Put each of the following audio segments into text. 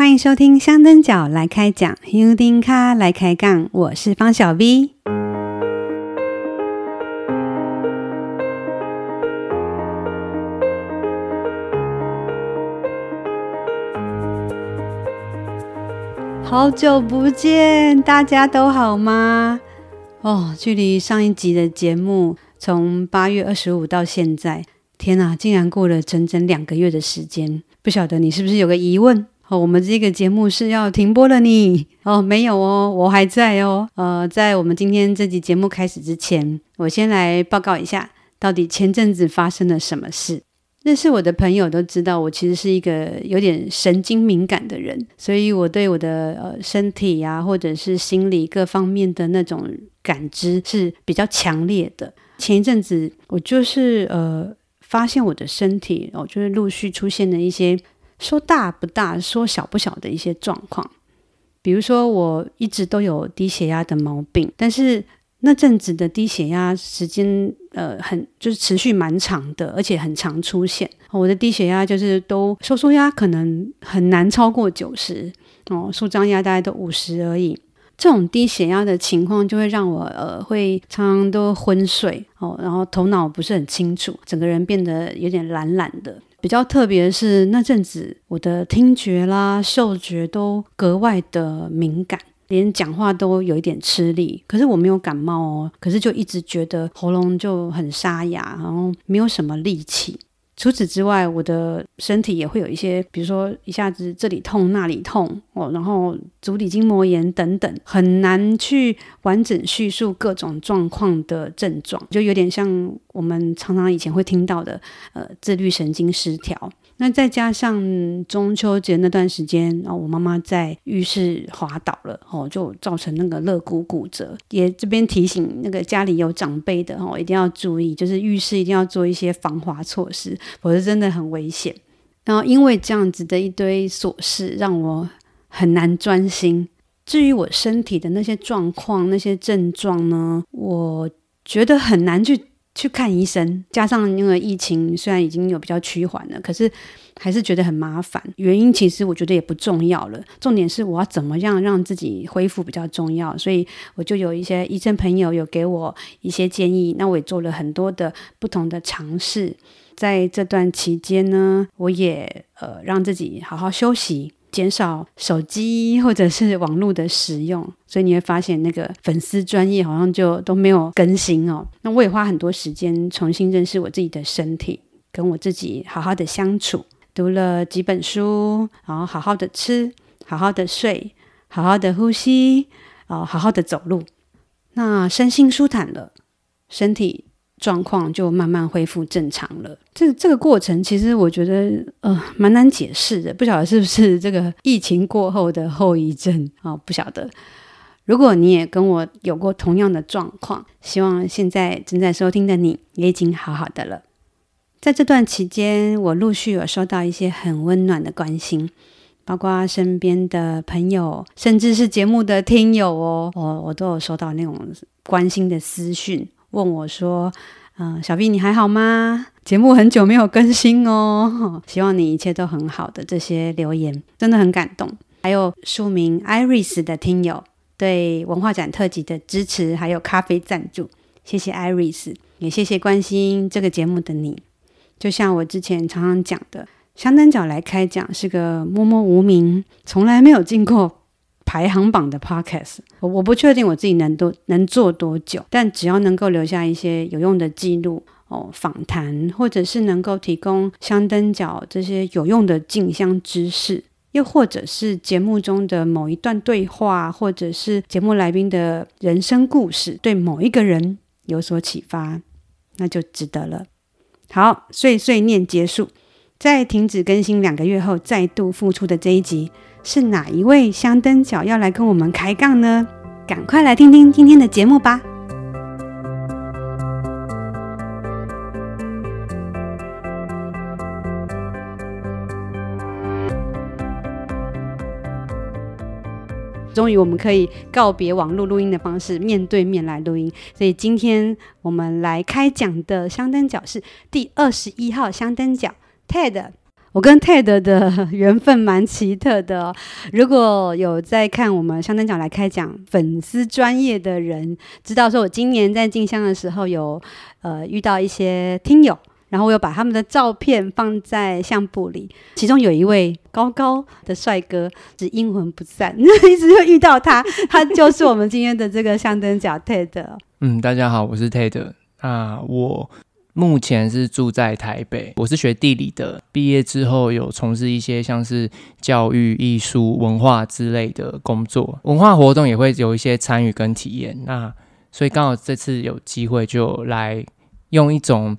欢迎收听香灯脚来开讲，香灯脚来开杠，我是方小 V。好久不见，大家都好吗？哦，距离上一集的节目从八月二十五到现在，天哪，竟然过了整整两个月的时间。不晓得你是不是有个疑问？哦，我们这个节目是要停播了你？哦，没有哦，我还在哦。呃，在我们今天这集节目开始之前，我先来报告一下，到底前阵子发生了什么事。认识我的朋友都知道，我其实是一个有点神经敏感的人，所以我对我的呃身体啊，或者是心理各方面的那种感知是比较强烈的。前一阵子，我就是呃发现我的身体哦，就是陆续出现了一些。说大不大，说小不小的一些状况，比如说我一直都有低血压的毛病，但是那阵子的低血压时间呃很就是持续蛮长的，而且很常出现。我的低血压就是都收缩压可能很难超过九十哦，舒张压大概都五十而已。这种低血压的情况就会让我呃会常常都昏睡哦，然后头脑不是很清楚，整个人变得有点懒懒的。比较特别的是，那阵子我的听觉啦、嗅觉都格外的敏感，连讲话都有一点吃力。可是我没有感冒哦，可是就一直觉得喉咙就很沙哑，然后没有什么力气。除此之外，我的身体也会有一些，比如说一下子这里痛那里痛哦，然后足底筋膜炎等等，很难去完整叙述各种状况的症状，就有点像我们常常以前会听到的，呃，自律神经失调。那再加上中秋节那段时间，然后我妈妈在浴室滑倒了，哦，就造成那个肋骨骨折。也这边提醒那个家里有长辈的哦，一定要注意，就是浴室一定要做一些防滑措施，否则真的很危险。然后因为这样子的一堆琐事，让我很难专心。至于我身体的那些状况、那些症状呢，我觉得很难去。去看医生，加上那个疫情虽然已经有比较趋缓了，可是还是觉得很麻烦。原因其实我觉得也不重要了，重点是我要怎么样让自己恢复比较重要。所以我就有一些医生朋友有给我一些建议，那我也做了很多的不同的尝试。在这段期间呢，我也呃让自己好好休息。减少手机或者是网络的使用，所以你会发现那个粉丝专业好像就都没有更新哦。那我也花很多时间重新认识我自己的身体，跟我自己好好的相处，读了几本书，然后好好的吃，好好的睡，好好的呼吸，哦，好好的走路，那身心舒坦了，身体。状况就慢慢恢复正常了。这这个过程其实我觉得呃蛮难解释的，不晓得是不是这个疫情过后的后遗症啊？哦，不晓得。如果你也跟我有过同样的状况，希望现在正在收听的你也已经好好的了。在这段期间，我陆续有收到一些很温暖的关心，包括身边的朋友，甚至是节目的听友哦，我我都有收到那种关心的私讯。问我说：“嗯、小 V 你还好吗？节目很久没有更新哦，希望你一切都很好的。”这些留言真的很感动。还有署名 Iris 的听友对文化展特辑的支持，还有咖啡赞助，谢谢 Iris，也谢谢关心这个节目的你。就像我之前常常讲的，香灯角来开讲是个默默无名，从来没有进过。排行榜的 podcast，我我不确定我自己能多能做多久，但只要能够留下一些有用的记录哦，访谈，或者是能够提供香灯脚这些有用的进香知识，又或者是节目中的某一段对话，或者是节目来宾的人生故事，对某一个人有所启发，那就值得了。好，碎碎念结束，在停止更新两个月后，再度复出的这一集。是哪一位香灯脚要来跟我们开杠呢？赶快来听听今天的节目吧！终于，我们可以告别网络录音的方式，面对面来录音。所以，今天我们来开讲的香灯脚是第二十一号香灯脚 Ted。我跟 TED 的 缘分蛮奇特的。如果有在看我们香灯角来开讲粉丝专业的人，知道说我今年在进香的时候有呃遇到一些听友，然后我有把他们的照片放在相簿里。其中有一位高高的帅哥，是阴魂不散，一直会遇到他，他就是我们今天的这个香灯角 TED。嗯，大家好，我是 TED 啊，我。目前是住在台北，我是学地理的，毕业之后有从事一些像是教育、艺术、文化之类的工作，文化活动也会有一些参与跟体验。那所以刚好这次有机会就来用一种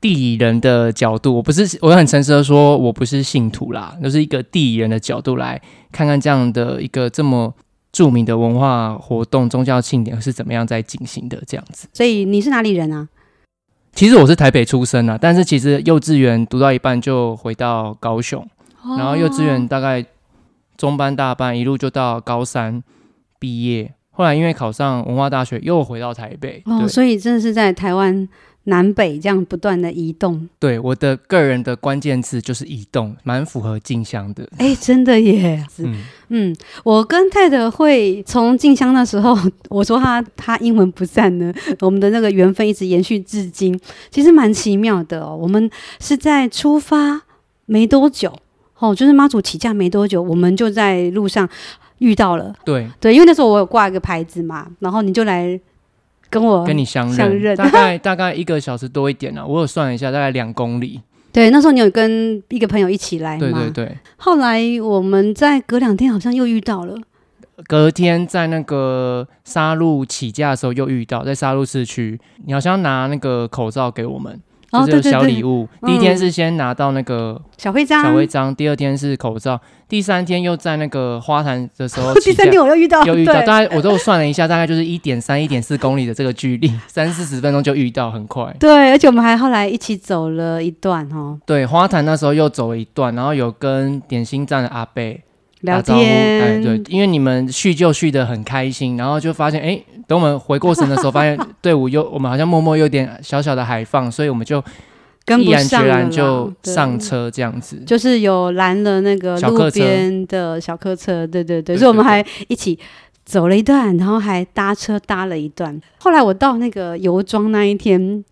地理人的角度，我不是，我很诚实的说，我不是信徒啦，就是一个地理人的角度来看看这样的一个这么著名的文化活动、宗教庆典是怎么样在进行的这样子。所以你是哪里人啊？其实我是台北出生啊，但是其实幼稚园读到一半就回到高雄，哦、然后幼稚园大概中班大班一路就到高三毕业，后来因为考上文化大学又回到台北，哦，所以真的是在台湾。南北这样不断的移动，对，我的个人的关键字就是移动，蛮符合静香的。哎、欸，真的耶！嗯嗯，我跟 TED 会从静香的时候，我说他他英文不善呢，我们的那个缘分一直延续至今，其实蛮奇妙的哦。我们是在出发没多久，哦，就是妈祖起驾没多久，我们就在路上遇到了。对对，因为那时候我有挂一个牌子嘛，然后你就来。跟我跟你相认，大概 大概一个小时多一点了，我有算一下，大概两公里。对，那时候你有跟一个朋友一起来吗？对对对。后来我们在隔两天好像又遇到了，隔天在那个沙鹿起驾的时候又遇到，在沙鹿市区，你好像拿那个口罩给我们。就是小礼物。第一天是先拿到那个小徽章，小徽章。第二天是口罩，第三天又在那个花坛的时候，第三天我又遇到，又遇到。大概我都算了一下，大概就是一点三、一点四公里的这个距离，三四十分钟就遇到，很快。对，而且我们还后来一起走了一段哦。对，花坛那时候又走了一段，然后有跟点心站的阿伯聊天。哎，对，因为你们叙旧叙的很开心，然后就发现哎。等我们回过神的时候，发现队伍又我们好像默默有点小小的海放，所以我们就毅然决然就上车这样子，就是有拦了那个路边的小客车，对对对，所以我们还一起走了一段，然后还搭车搭了一段。后来我到那个油庄那一天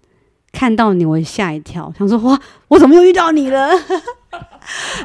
看到你，我吓一跳，想说哇，我怎么又遇到你了？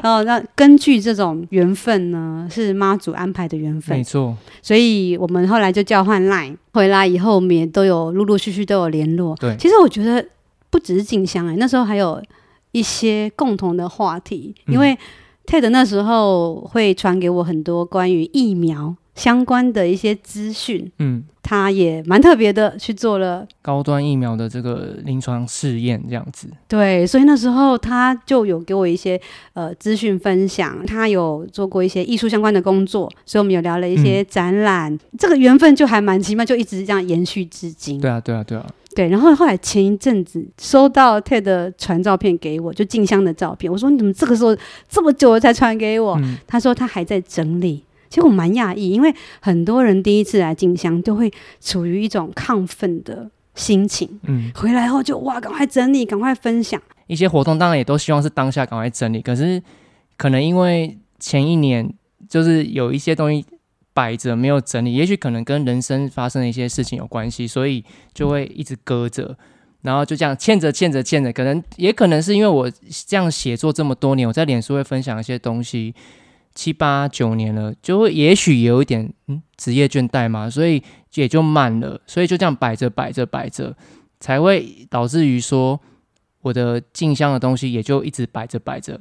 然 后，那根据这种缘分呢，是妈祖安排的缘分，没错。所以我们后来就交换 line，回来以后我们也都有陆陆续续都有联络。对，其实我觉得不只是静香哎，那时候还有一些共同的话题，因为 TED 那时候会传给我很多关于疫苗。相关的一些资讯，嗯，他也蛮特别的，去做了高端疫苗的这个临床试验，这样子。对，所以那时候他就有给我一些呃资讯分享，他有做过一些艺术相关的工作，所以我们有聊了一些展览，嗯、这个缘分就还蛮奇妙，就一直这样延续至今。对啊，对啊，对啊。对，然后后来前一阵子收到 TED 传照片给我，就静香的照片，我说你怎么这个时候这么久了才传给我？嗯、他说他还在整理。其实我蛮讶异，因为很多人第一次来进香都会处于一种亢奋的心情，嗯，回来后就哇，赶快整理，赶快分享。一些活动当然也都希望是当下赶快整理，可是可能因为前一年就是有一些东西摆着没有整理，也许可能跟人生发生的一些事情有关系，所以就会一直搁着，然后就这样欠着欠着欠着，可能也可能是因为我这样写作这么多年，我在脸书会分享一些东西。七八九年了，就会也许有一点嗯职业倦怠嘛，所以也就慢了，所以就这样摆着摆着摆着，才会导致于说我的进香的东西也就一直摆着摆着。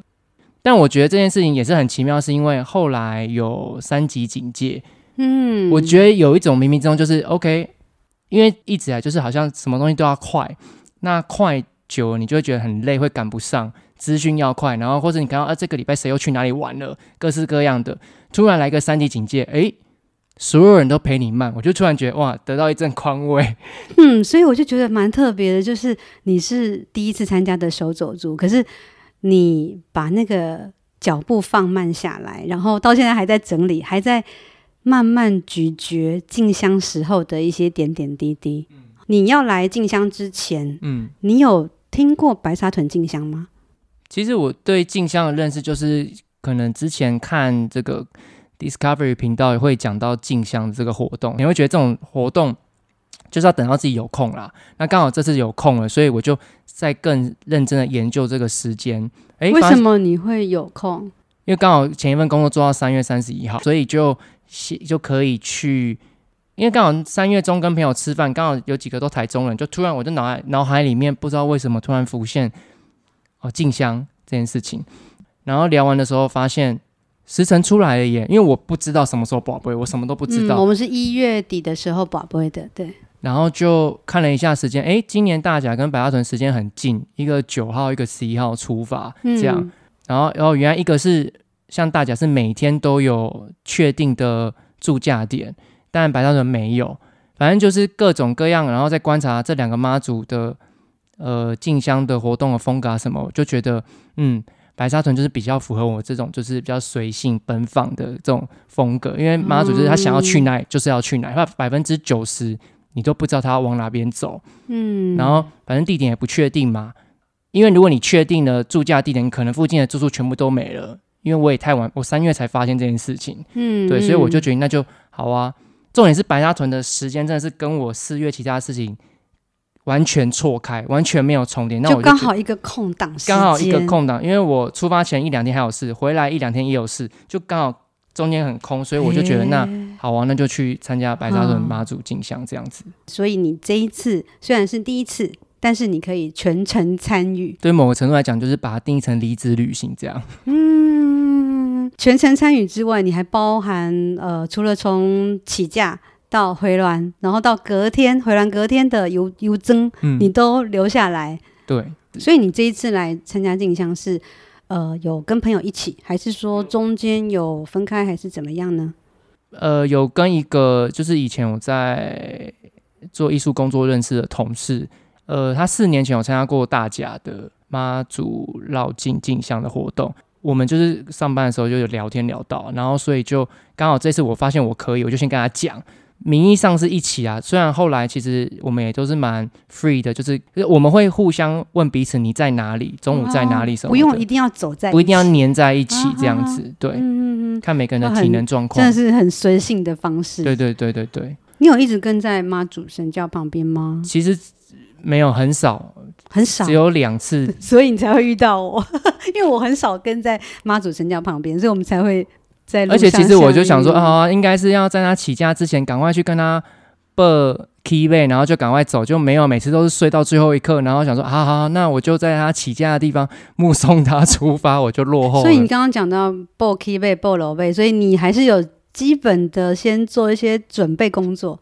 但我觉得这件事情也是很奇妙，是因为后来有三级警戒，嗯，我觉得有一种冥冥之中就是 OK，因为一直来就是好像什么东西都要快，那快久了你就会觉得很累，会赶不上。资讯要快，然后或者你看到啊，这个礼拜谁又去哪里玩了，各式各样的，突然来个三级警戒，诶，所有人都陪你慢，我就突然觉得哇，得到一阵宽慰。嗯，所以我就觉得蛮特别的，就是你是第一次参加的手走族，可是你把那个脚步放慢下来，然后到现在还在整理，还在慢慢咀嚼进香时候的一些点点滴滴。嗯，你要来进香之前，嗯，你有听过白沙屯进香吗？其实我对镜像的认识就是，可能之前看这个 Discovery 频道也会讲到镜像这个活动，你会觉得这种活动就是要等到自己有空啦。那刚好这次有空了，所以我就在更认真的研究这个时间。诶，为什么你会有空？因为刚好前一份工作做到三月三十一号，所以就就可以去。因为刚好三月中跟朋友吃饭，刚好有几个都台中人，就突然我的脑海脑海里面不知道为什么突然浮现。哦，进香这件事情，然后聊完的时候发现时辰出来了耶，因为我不知道什么时候宝贝，我什么都不知道。嗯、我们是一月底的时候宝贝的，对。然后就看了一下时间，哎，今年大甲跟白沙屯时间很近，一个九号，一个十一号出发，这样。嗯、然后，然后原来一个是像大甲是每天都有确定的住驾点，但白沙屯没有。反正就是各种各样，然后再观察这两个妈祖的。呃，进香的活动的风格啊，什么，我就觉得，嗯，白沙屯就是比较符合我这种，就是比较随性奔放的这种风格。因为妈祖就是他想要去哪里，就是要去哪里，他百分之九十你都不知道他要往哪边走，嗯，然后反正地点也不确定嘛。因为如果你确定了住家地点，可能附近的住宿全部都没了。因为我也太晚，我三月才发现这件事情，嗯，对，所以我就决定那就好啊。重点是白沙屯的时间真的是跟我四月其他事情。完全错开，完全没有重叠，那我就刚好一个空档，刚好一个空档，因为我出发前一两天还有事，回来一两天也有事，就刚好中间很空，所以我就觉得那好啊，那就去参加白沙屯妈祖进香这样子。所以你这一次虽然是第一次，但是你可以全程参与。对某个程度来讲，就是把它定义成离职旅行这样。嗯，全程参与之外，你还包含呃，除了从起驾。到回銮，然后到隔天回銮，隔天的游游僧，嗯、你都留下来。对，所以你这一次来参加进香是，呃，有跟朋友一起，还是说中间有分开，还是怎么样呢？呃，有跟一个就是以前我在做艺术工作认识的同事，呃，他四年前有参加过大甲的妈祖绕境进香的活动，我们就是上班的时候就有聊天聊到，然后所以就刚好这次我发现我可以，我就先跟他讲。名义上是一起啊，虽然后来其实我们也都是蛮 free 的，就是我们会互相问彼此你在哪里，中午在哪里什么的，不用一定要走在一起，不一定要黏在一起这样子，对，嗯嗯看每个人的体能状况，真的是很随性的方式。对对对对对，你有一直跟在妈祖神教旁边吗？其实没有，很少，很少，只有两次，所以你才会遇到我，因为我很少跟在妈祖神教旁边，所以我们才会。而且其实我就想说啊，应该是要在他起驾之前赶快去跟他报 key 位，然后就赶快走，就没有每次都是睡到最后一刻，然后想说好好，那我就在他起驾的地方 目送他出发，我就落后。所以你刚刚讲到报 key 位、报楼位，所以你还是有基本的先做一些准备工作。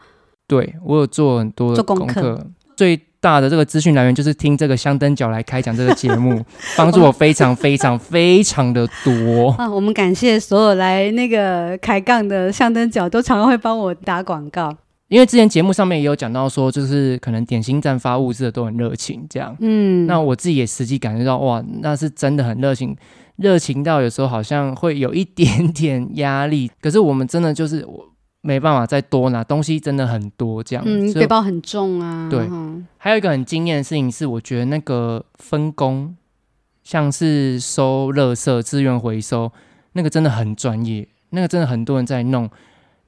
对，我有做很多的功课，最。大的这个资讯来源就是听这个香灯角来开讲这个节目，帮助我非常非常非常的多啊！我们感谢所有来那个开杠的香灯角，都常常会帮我打广告。因为之前节目上面也有讲到说，就是可能点心站发物资的都很热情，这样。嗯，那我自己也实际感觉到，哇，那是真的很热情，热情到有时候好像会有一点点压力。可是我们真的就是我。没办法再多拿东西，真的很多这样。嗯，背包很重啊。对，嗯、还有一个很惊艳的事情是，我觉得那个分工，像是收垃圾、资源回收，那个真的很专业，那个真的很多人在弄。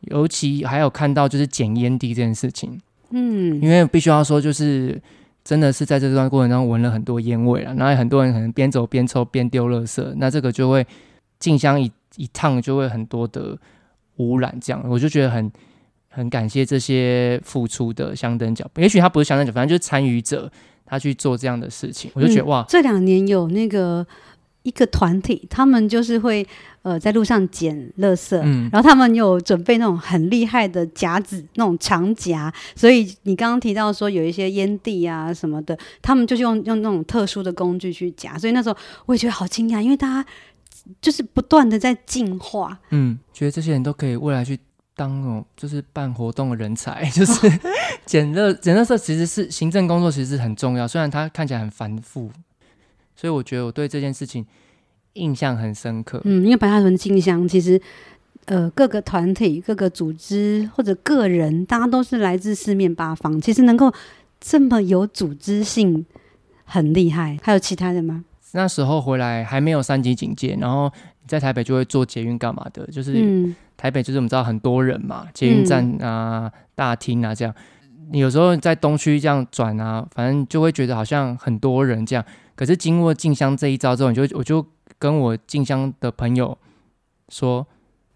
尤其还有看到就是捡烟蒂这件事情，嗯，因为必须要说，就是真的是在这段过程中闻了很多烟味了，然后很多人可能边走边抽边丢垃圾，那这个就会进香一一趟就会很多的。污染这样，我就觉得很很感谢这些付出的香灯脚，也许他不是香灯脚，反正就是参与者，他去做这样的事情，我就觉得、嗯、哇，这两年有那个一个团体，他们就是会呃在路上捡垃圾，嗯，然后他们有准备那种很厉害的夹子，那种长夹，所以你刚刚提到说有一些烟蒂啊什么的，他们就是用用那种特殊的工具去夹，所以那时候我也觉得好惊讶，因为大家。就是不断的在进化，嗯，觉得这些人都可以未来去当那种就是办活动的人才，就是捡垃捡垃圾其实是行政工作，其实是很重要，虽然它看起来很繁复，所以我觉得我对这件事情印象很深刻。嗯，因为白沙屯进香其实呃各个团体、各个组织或者个人，大家都是来自四面八方，其实能够这么有组织性，很厉害。还有其他的吗？那时候回来还没有三级警戒，然后在台北就会坐捷运干嘛的，就是台北就是我们知道很多人嘛，捷运站啊、嗯、大厅啊这样，你有时候在东区这样转啊，反正就会觉得好像很多人这样。可是经过静香这一招之后，你就我就跟我静香的朋友说。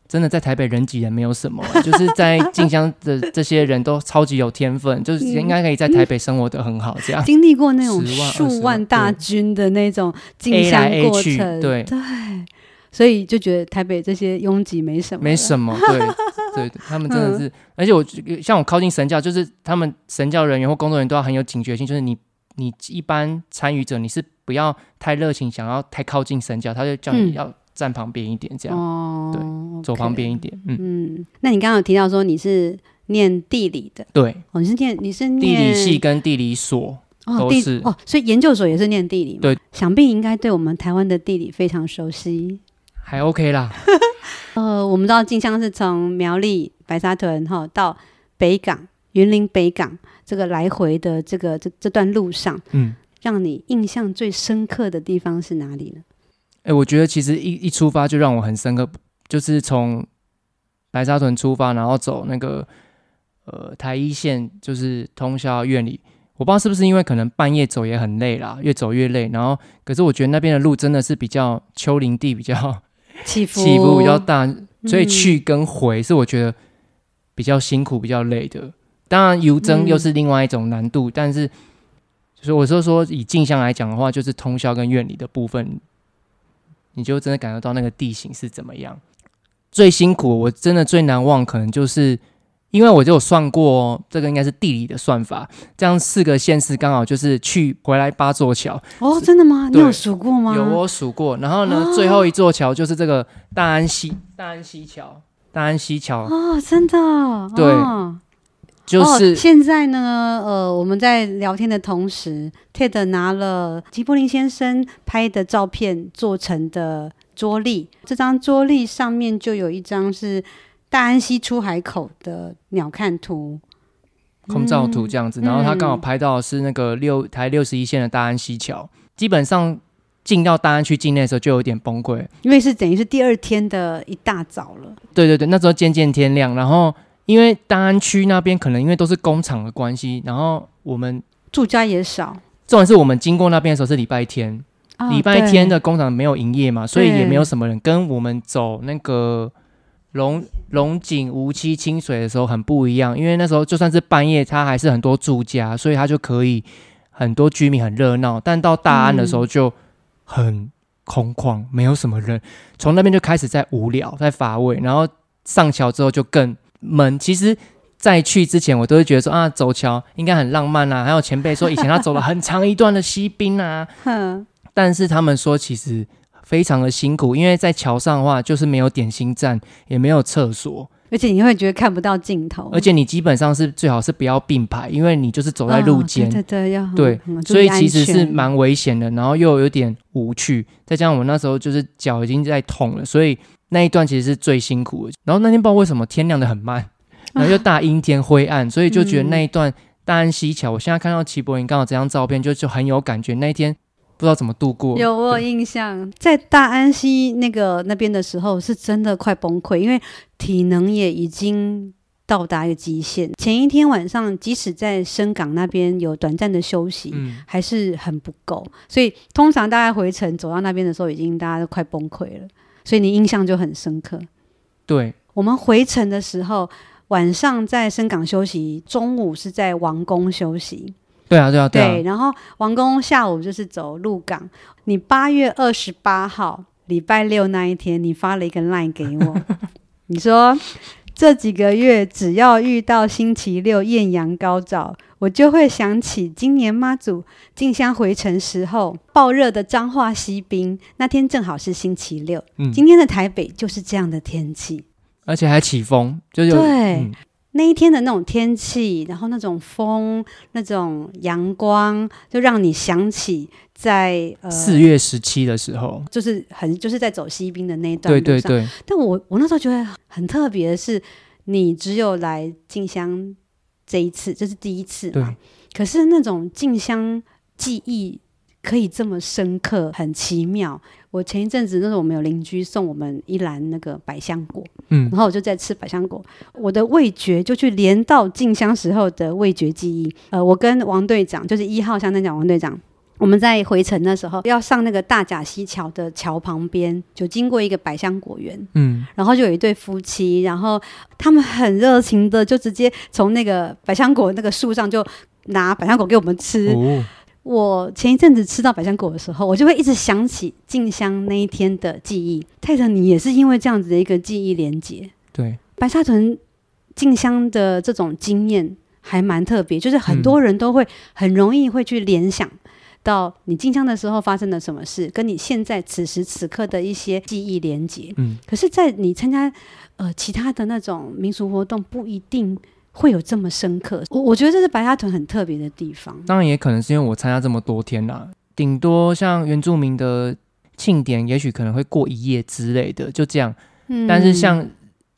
真的在台北人挤人没有什么，就是在静香的这些人都超级有天分，就是应该可以在台北生活的很好。这样经历过那种数万大军的那种进香过程，对对，所以就觉得台北这些拥挤没什么，没什么。对对，他们真的是，而且我像我靠近神教，就是他们神教人员或工作人员都要很有警觉性，就是你你一般参与者你是不要太热情，想要太靠近神教，他就叫你要。站旁边一点，这样哦，对.走旁边一点，嗯嗯。那你刚刚有提到说你是念地理的，对，哦，你是念你是念地理系跟地理所都是哦，所以研究所也是念地理嘛，对，想必应该对我们台湾的地理非常熟悉，还 OK 啦。呃，我们知道静香是从苗栗白沙屯哈到北港云林北港这个来回的这个这这段路上，嗯，让你印象最深刻的地方是哪里呢？哎、欸，我觉得其实一一出发就让我很深刻，就是从白沙屯出发，然后走那个呃台一线，就是通宵院里。我不知道是不是因为可能半夜走也很累啦，越走越累。然后，可是我觉得那边的路真的是比较丘陵地，比较起伏起伏比较大，所以去跟回是我觉得比较辛苦、比较累的。当然，游征又是另外一种难度，嗯、但是就是我说说以镜像来讲的话，就是通宵跟院里的部分。你就真的感受到那个地形是怎么样？最辛苦，我真的最难忘，可能就是因为我就有算过哦，这个应该是地理的算法，这样四个县市刚好就是去回来八座桥。哦，真的吗？你有数过吗？有，我数过。然后呢，哦，最后一座桥就是这个大安溪大安溪桥，大安溪桥。哦，真的。对。哦就是、哦、现在呢，呃，我们在聊天的同时，Ted 拿了吉柏林先生拍的照片做成的桌历，这张桌历上面就有一张是大安溪出海口的鸟瞰图、空照图这样子，嗯、然后他刚好拍到的是那个六台六十一线的大安溪桥，基本上进到大安区境内的时候就有点崩溃，因为是等于是第二天的一大早了。对对对，那时候渐渐天亮，然后。因为大安区那边可能因为都是工厂的关系，然后我们住家也少。重点是我们经过那边的时候是礼拜天，哦、礼拜天的工厂没有营业嘛，所以也没有什么人。跟我们走那个龙龙井无期清水的时候很不一样，因为那时候就算是半夜，它还是很多住家，所以它就可以很多居民很热闹。但到大安的时候就很空旷，没有什么人，从那边就开始在无聊，在乏味。然后上桥之后就更。们其实，在去之前，我都会觉得说啊，走桥应该很浪漫啊。还有前辈说，以前他走了很长一段的西滨啊。但是他们说，其实非常的辛苦，因为在桥上的话，就是没有点心站，也没有厕所，而且你会觉得看不到尽头。而且你基本上是最好是不要并排，因为你就是走在路肩。对对对，要对，所以其实是蛮危险的，然后又有点无趣。再加上我那时候就是脚已经在痛了，所以。那一段其实是最辛苦的，然后那天不知道为什么天亮的很慢，然后又大阴天灰暗，所以就觉得那一段大安溪桥，我现在看到齐柏林刚好这张照片，就就很有感觉。那一天不知道怎么度过，有我有印象，在大安溪那个那边的时候，是真的快崩溃，因为体能也已经到达一个极限。前一天晚上，即使在深港那边有短暂的休息，嗯，还是很不够，所以通常大家回程走到那边的时候，已经大家都快崩溃了。所以你印象就很深刻。对，我们回程的时候，晚上在深港休息，中午是在王宫休息。对啊，对啊，对啊。对，然后王宫下午就是走鹿港。你八月二十八号礼拜六那一天，你发了一个 line 给我，你说。这几个月，只要遇到星期六艳阳高照，我就会想起今年妈祖进香回程时候爆热的彰化西滨。那天正好是星期六，嗯，今天的台北就是这样的天气，而且还起风，就有对。嗯那一天的那种天气，然后那种风，那种阳光，就让你想起在呃四月十七的时候，就是很就是在走西滨的那一段。对对对。但我我那时候觉得很特别的是，你只有来进香这一次，这是第一次嘛。对。可是那种进香记忆可以这么深刻，很奇妙。我前一阵子那时候我们有邻居送我们一篮那个百香果，嗯，然后我就在吃百香果，我的味觉就去连到进香时候的味觉记忆。呃，我跟王队长，就是一号香灯脚王队长。我们在回程的时候，要上那个大甲溪桥的桥旁边，就经过一个百香果园，嗯，然后就有一对夫妻，然后他们很热情的，就直接从那个百香果那个树上就拿百香果给我们吃。哦、我前一阵子吃到百香果的时候，我就会一直想起静香那一天的记忆。泰腾，你也是因为这样子的一个记忆连接，对，白沙屯静香的这种经验还蛮特别，就是很多人都会很容易会去联想。到你进香的时候发生了什么事，跟你现在此时此刻的一些记忆连接。嗯，可是，在你参加呃其他的那种民俗活动，不一定会有这么深刻。我我觉得这是白沙屯很特别的地方。当然，也可能是因为我参加这么多天啦，顶多像原住民的庆典，也许可能会过一夜之类的，就这样。嗯，但是像。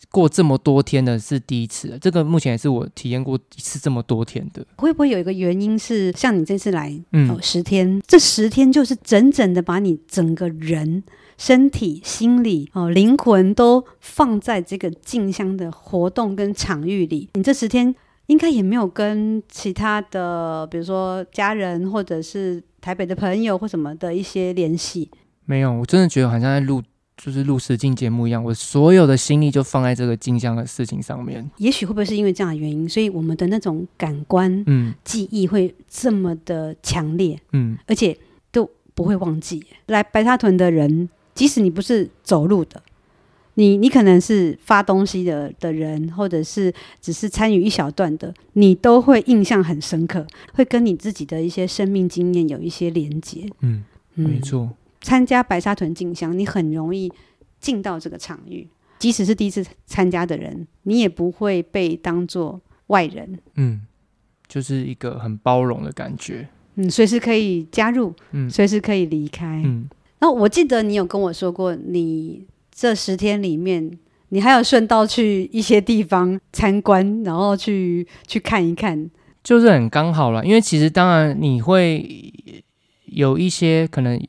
过这么多天的是第一次，这个目前也是我体验过一次这么多天的。会不会有一个原因是，像你这次来，嗯，哦、十天，这十天就是整整的把你整个人、身体、心理、哦灵魂都放在这个静香的活动跟场域里。你这十天应该也没有跟其他的，比如说家人或者是台北的朋友或什么的一些联系。没有，我真的觉得好像在录。就是录实境节目一样，我所有的心力就放在这个进香的事情上面。也许会不会是因为这样的原因，所以我们的那种感官、嗯，记忆会这么的强烈，嗯，而且都不会忘记。来白沙屯的人，即使你不是走路的，你你可能是发东西的的人，或者是只是参与一小段的，你都会印象很深刻，会跟你自己的一些生命经验有一些连接。嗯，没错。嗯参加白沙屯进香，你很容易进到这个场域。即使是第一次参加的人，你也不会被当做外人。嗯，就是一个很包容的感觉。嗯，随时可以加入，嗯，随时可以离开。嗯，那我记得你有跟我说过，你这十天里面，你还有顺道去一些地方参观，然后去去看一看，就是很刚好了。因为其实当然你会有一些可能。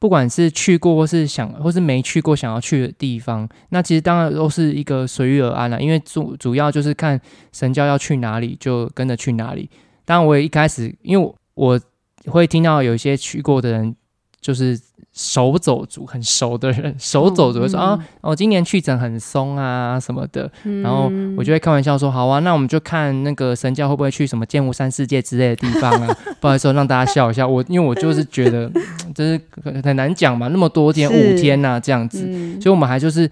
不管是去过或是想或是没去过想要去的地方，那其实当然都是一个随遇而安啦。因为主主要就是看神教要去哪里，就跟着去哪里。当然，我也一开始因为我我会听到有一些去过的人，就是。手走族很熟的人，手走族会说、啊，我、哦、今年去程很松啊什么的，嗯、然后我就会开玩笑说，好啊，那我们就看那个神教会不会去什么剑湖山世界之类的地方啊？不好意思，让大家笑一下，我因为我就是觉得 就是很难讲嘛，那么多天五天呐、啊、这样子，嗯、所以我们还就是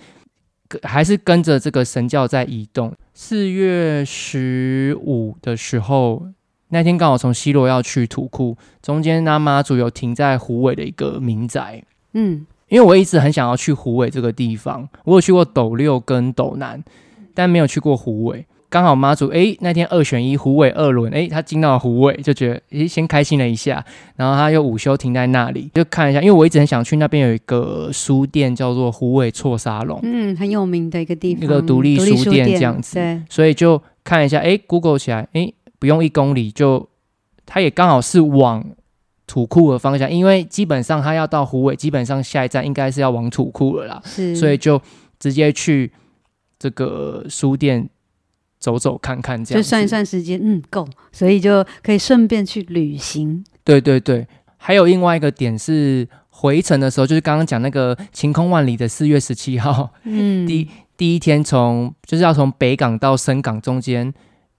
还是跟着这个神教在移动。四月十五的时候。那天刚好从西罗要去土库，中间那妈祖有停在虎尾的一个民宅，嗯，因为我一直很想要去虎尾这个地方，我有去过斗六跟斗南，但没有去过虎尾。刚好妈祖诶，那天二选一，虎尾二轮，诶，他进到了虎尾，就觉得诶，先开心了一下，然后他又午休停在那里，就看一下，因为我一直很想去那边有一个书店叫做虎尾错沙龙，嗯，很有名的一个地方，一个独立书店这样子，对，所以就看一下，诶，Google 起来，诶。不用一公里就，它也刚好是往土库的方向，因为基本上它要到湖尾，基本上下一站应该是要往土库了啦，是，所以就直接去这个书店走走看看，这样就算一算时间，嗯，够，所以就可以顺便去旅行。对对对，还有另外一个点是回程的时候，就是刚刚讲那个晴空万里的四月十七号，嗯，第第一天从就是要从北港到深港中间。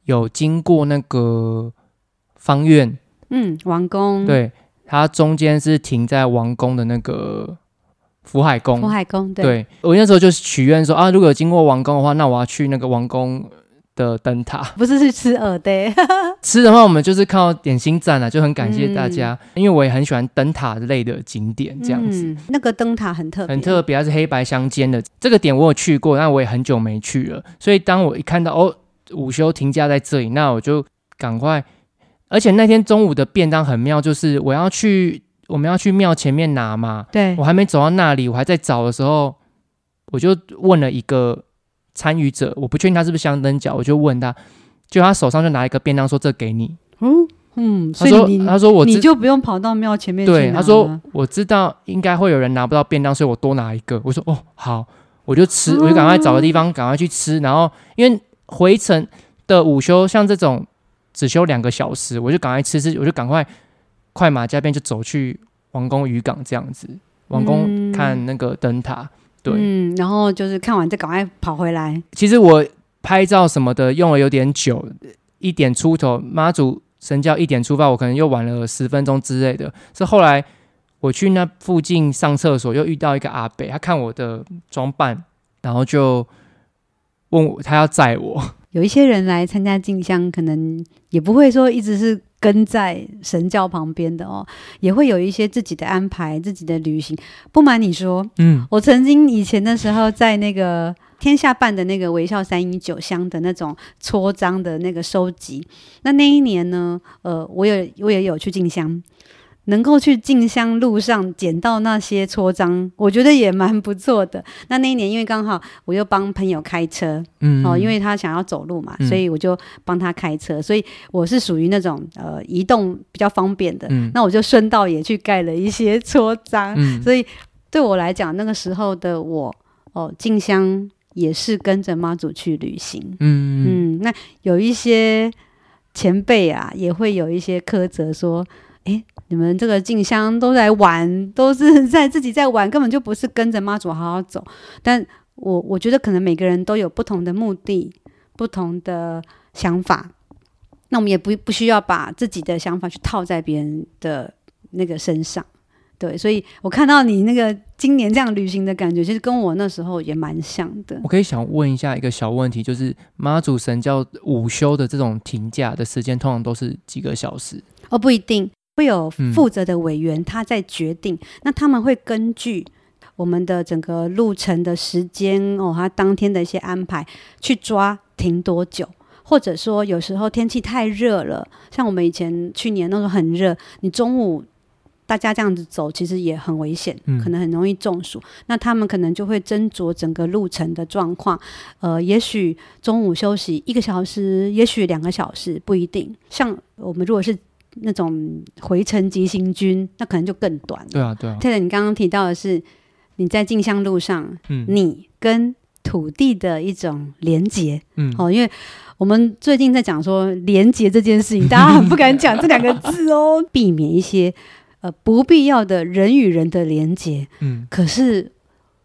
有经过那个方院，嗯，王宫，对，它中间是停在王宫的那个福海宫，福海宫，对，对我那时候就是许愿说啊，如果有经过王宫的话，那我要去那个王宫的灯塔，不是去吃耳的，吃的话我们就是靠点心站了，就很感谢大家，嗯、因为我也很喜欢灯塔类的景点，这样子，嗯、那个灯塔很特别，很特别，它是黑白相间的，这个点我有去过，但我也很久没去了，所以当我一看到哦。午休停假在这里，那我就赶快。而且那天中午的便当很妙，就是我要去，我们要去庙前面拿嘛。对，我还没走到那里，我还在找的时候，我就问了一个参与者，我不确定他是不是香灯脚，我就问他，就他手上就拿一个便当，说这给你。嗯，嗯，他说他说我你就不用跑到庙前面去对，他说我知道应该会有人拿不到便当，所以我多拿一个。我说哦好，我就吃，我就赶快找个地方赶快去吃。然后因为回程的午休像这种只休两个小时，我就赶快吃吃，我就赶快快马加鞭就走去王宫渔港这样子，王宫看那个灯塔。对，嗯，然后就是看完再赶快跑回来。其实我拍照什么的用了有点久，一点出头，妈祖。神教一点出发，我可能又晚了十分钟之类的。是后来我去那附近上厕所，又遇到一个阿伯，他看我的装扮，然后就问我他要载我。有一些人来参加进香，可能也不会说一直是跟在神教旁边的哦，也会有一些自己的安排、自己的旅行。不瞒你说，嗯，我曾经以前的时候在那个。天下办的那个微笑三一九香的那种戳章的那个收集，那那一年呢，呃，我也我也有去进香，能够去进香路上捡到那些戳章，我觉得也蛮不错的。那那一年因为刚好我又帮朋友开车，嗯，哦，因为他想要走路嘛，嗯、所以我就帮他开车，所以我是属于那种呃移动比较方便的，嗯、那我就顺道也去盖了一些戳章，嗯、所以对我来讲，那个时候的我哦进香。也是跟着妈祖去旅行，嗯。嗯，那有一些前辈啊，也会有一些苛责说，诶，你们这个静香都在玩，都是 在自己在玩，根本就不是跟着妈祖好好走。但我我觉得可能每个人都有不同的目的，不同的想法，那我们也不不需要把自己的想法去套在别人的那个身上。对，所以我看到你那个今年这样旅行的感觉，其实跟我那时候也蛮像的。我可以想问一下一个小问题，就是妈祖神教午休的这种停假的时间，通常都是几个小时？哦，不一定，会有负责的委员他在决定。嗯、那他们会根据我们的整个路程的时间哦，他当天的一些安排去抓停多久，或者说有时候天气太热了，像我们以前去年那时候很热，你中午。大家这样子走，其实也很危险，可能很容易中暑。嗯、那他们可能就会斟酌整个路程的状况，呃，也许中午休息一个小时，也许两个小时，不一定。像我们如果是那种回程急行军，那可能就更短。对啊，对啊。特别你刚刚提到的是你在进香路上，嗯，你跟土地的一种连结，嗯，哦，因为我们最近在讲说连结这件事情，大家很不敢讲这两个字哦，避免一些。呃，不必要的人与人的连接，嗯，可是，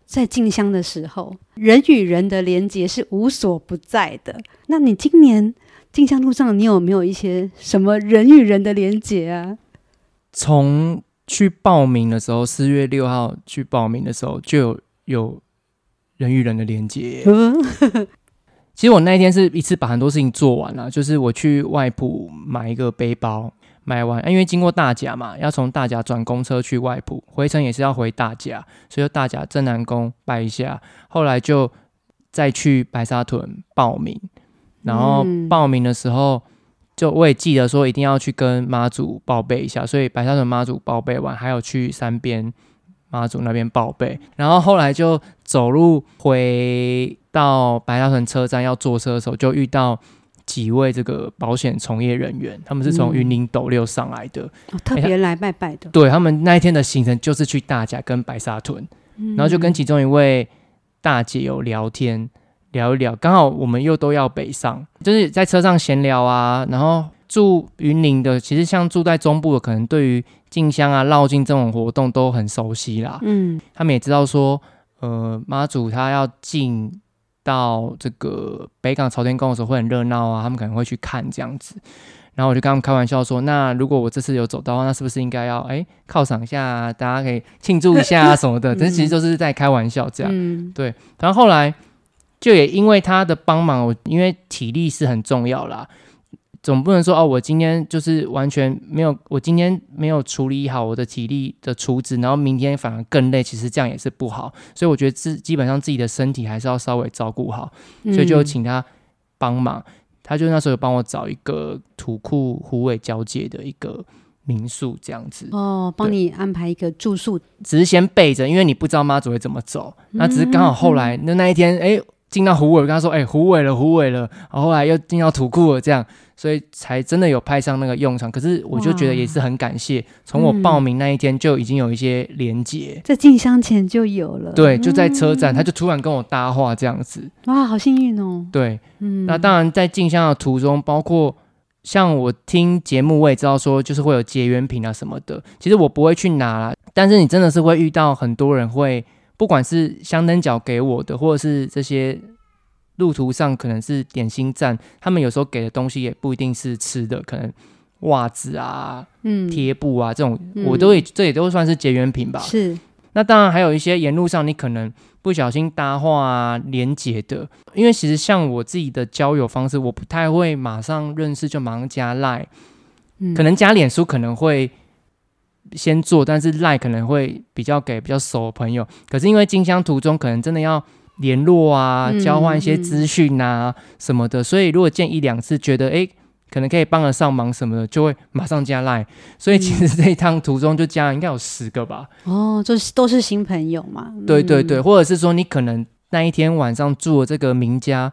在进香的时候，人与人的连接是无所不在的。那你今年进香路上，你有没有一些什么人与人的连接啊？从去报名的时候，四月六号去报名的时候，就有有人与人的连接。其实我那一天是一次把很多事情做完了，就是我去外埔买一个背包。买完，因为经过大甲嘛，要从大甲转公车去外埔，回程也是要回大甲，所以就大甲镇南宫拜一下，后来就再去白沙屯报名。然后报名的时候，就我也记得说一定要去跟妈祖报备一下，所以白沙屯妈祖报备完，还有去山边妈祖那边报备。然后后来就走路回到白沙屯车站要坐车的时候，就遇到。几位这个保险从业人员，他们是从云林斗六上来的，嗯哦、特别来拜拜的。欸、对他们那一天的行程就是去大甲跟白沙屯，嗯、然后就跟其中一位大姐有聊天，聊一聊。刚好我们又都要北上，就是在车上闲聊啊。然后住云林的，其实像住在中部的，可能对于进香啊、绕境这种活动都很熟悉啦。嗯，他们也知道说，呃，妈祖他要进。到这个北港朝天宫的时候会很热闹啊，他们可能会去看这样子。然后我就跟他们开玩笑说：“那如果我这次有走到的话，那是不是应该要哎犒赏一下，大家可以庆祝一下啊什么的？” 但是其实就是在开玩笑这样。嗯、对。然后后来就也因为他的帮忙，我因为体力是很重要啦。总不能说哦，我今天就是完全没有，我今天没有处理好我的体力的处置，然后明天反而更累，其实这样也是不好。所以我觉得自基本上自己的身体还是要稍微照顾好，所以就请他帮忙。嗯、他就那时候有帮我找一个土库湖尾交界的一个民宿，这样子哦，帮你安排一个住宿，只是先备着，因为你不知道妈祖会怎么走。那只是刚好后来那那一天，哎。进到虎尾，我跟他说：“哎、欸，虎尾了，虎尾了。”然后后来又进到土库了，这样，所以才真的有派上那个用场。可是我就觉得也是很感谢，从我报名那一天就已经有一些连接，在进香前就有了。对，就在车站，嗯、他就突然跟我搭话这样子。哇，好幸运哦。对，嗯，那当然在进香的途中，包括像我听节目，我也知道说就是会有结缘品啊什么的。其实我不会去拿啦，但是你真的是会遇到很多人会。不管是香灯角给我的，或者是这些路途上可能是点心站，他们有时候给的东西也不一定是吃的，可能袜子啊、嗯、贴布啊这种，嗯、我都也这也都算是结缘品吧。是。那当然还有一些沿路上你可能不小心搭话啊、连接的，因为其实像我自己的交友方式，我不太会马上认识就马上加 Line，嗯、可能加脸书可能会。先做，但是赖可能会比较给比较熟的朋友。可是因为进香途中可能真的要联络啊，嗯、交换一些资讯啊什么的，嗯、所以如果见一两次觉得哎，可能可以帮得上忙什么的，就会马上加赖。所以其实这一趟途中就加了应该有十个吧。哦，就是都是新朋友嘛。对对对，或者是说你可能那一天晚上住的这个名家，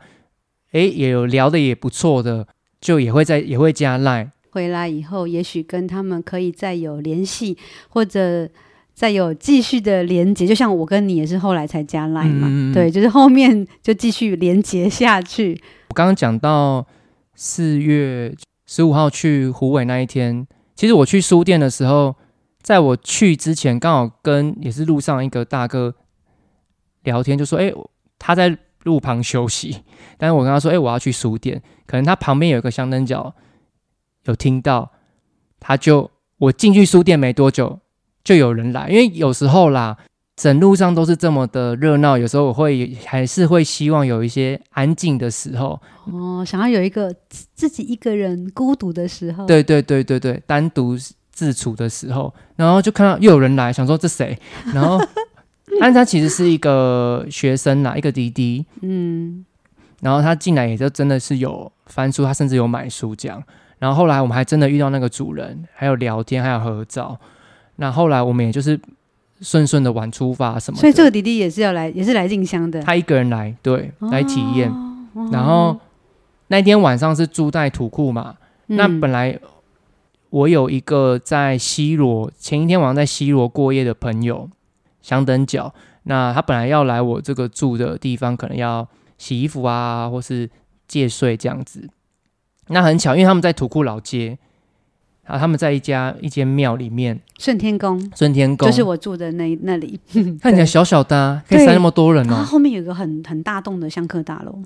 哎，也有聊的也不错的，就也会在也会加赖。回来以后，也许跟他们可以再有联系，或者再有继续的连接。就像我跟你也是后来才加 Line 嘛，嗯、对，就是后面就继续连接下去。我刚刚讲到四月十五号去湖尾那一天，其实我去书店的时候，在我去之前，刚好跟也是路上一个大哥聊天，就说：“哎，他在路旁休息。”但是我跟他说：“哎，我要去书店，可能他旁边有一个香灯脚。”有听到，他就我进去书店没多久，就有人来。因为有时候啦，整路上都是这么的热闹，有时候我会还是会希望有一些安静的时候。哦，想要有一个自己一个人孤独的时候。对对对对对，单独自处的时候，然后就看到又有人来，想说这谁？然后，安他其实是一个学生啦，一个弟弟。嗯，然后他进来也就真的是有翻书，他甚至有买书这样。然后后来我们还真的遇到那个主人，还有聊天，还有合照。那后来我们也就是顺顺的晚出发什么的。所以这个弟弟也是要来，也是来进香的。他一个人来，对，来体验。哦、然后那天晚上是住在土库嘛。嗯、那本来我有一个在西罗，前一天晚上在西罗过夜的朋友，想等脚。那他本来要来我这个住的地方，可能要洗衣服啊，或是借睡这样子。那很巧，因为他们在土库老街，啊，他们在一家一间庙里面，顺天宫，顺天宫就是我住的那那里，看起来小小的，啊，可以塞那么多人哦。然后后面有个很很大栋的香客大楼，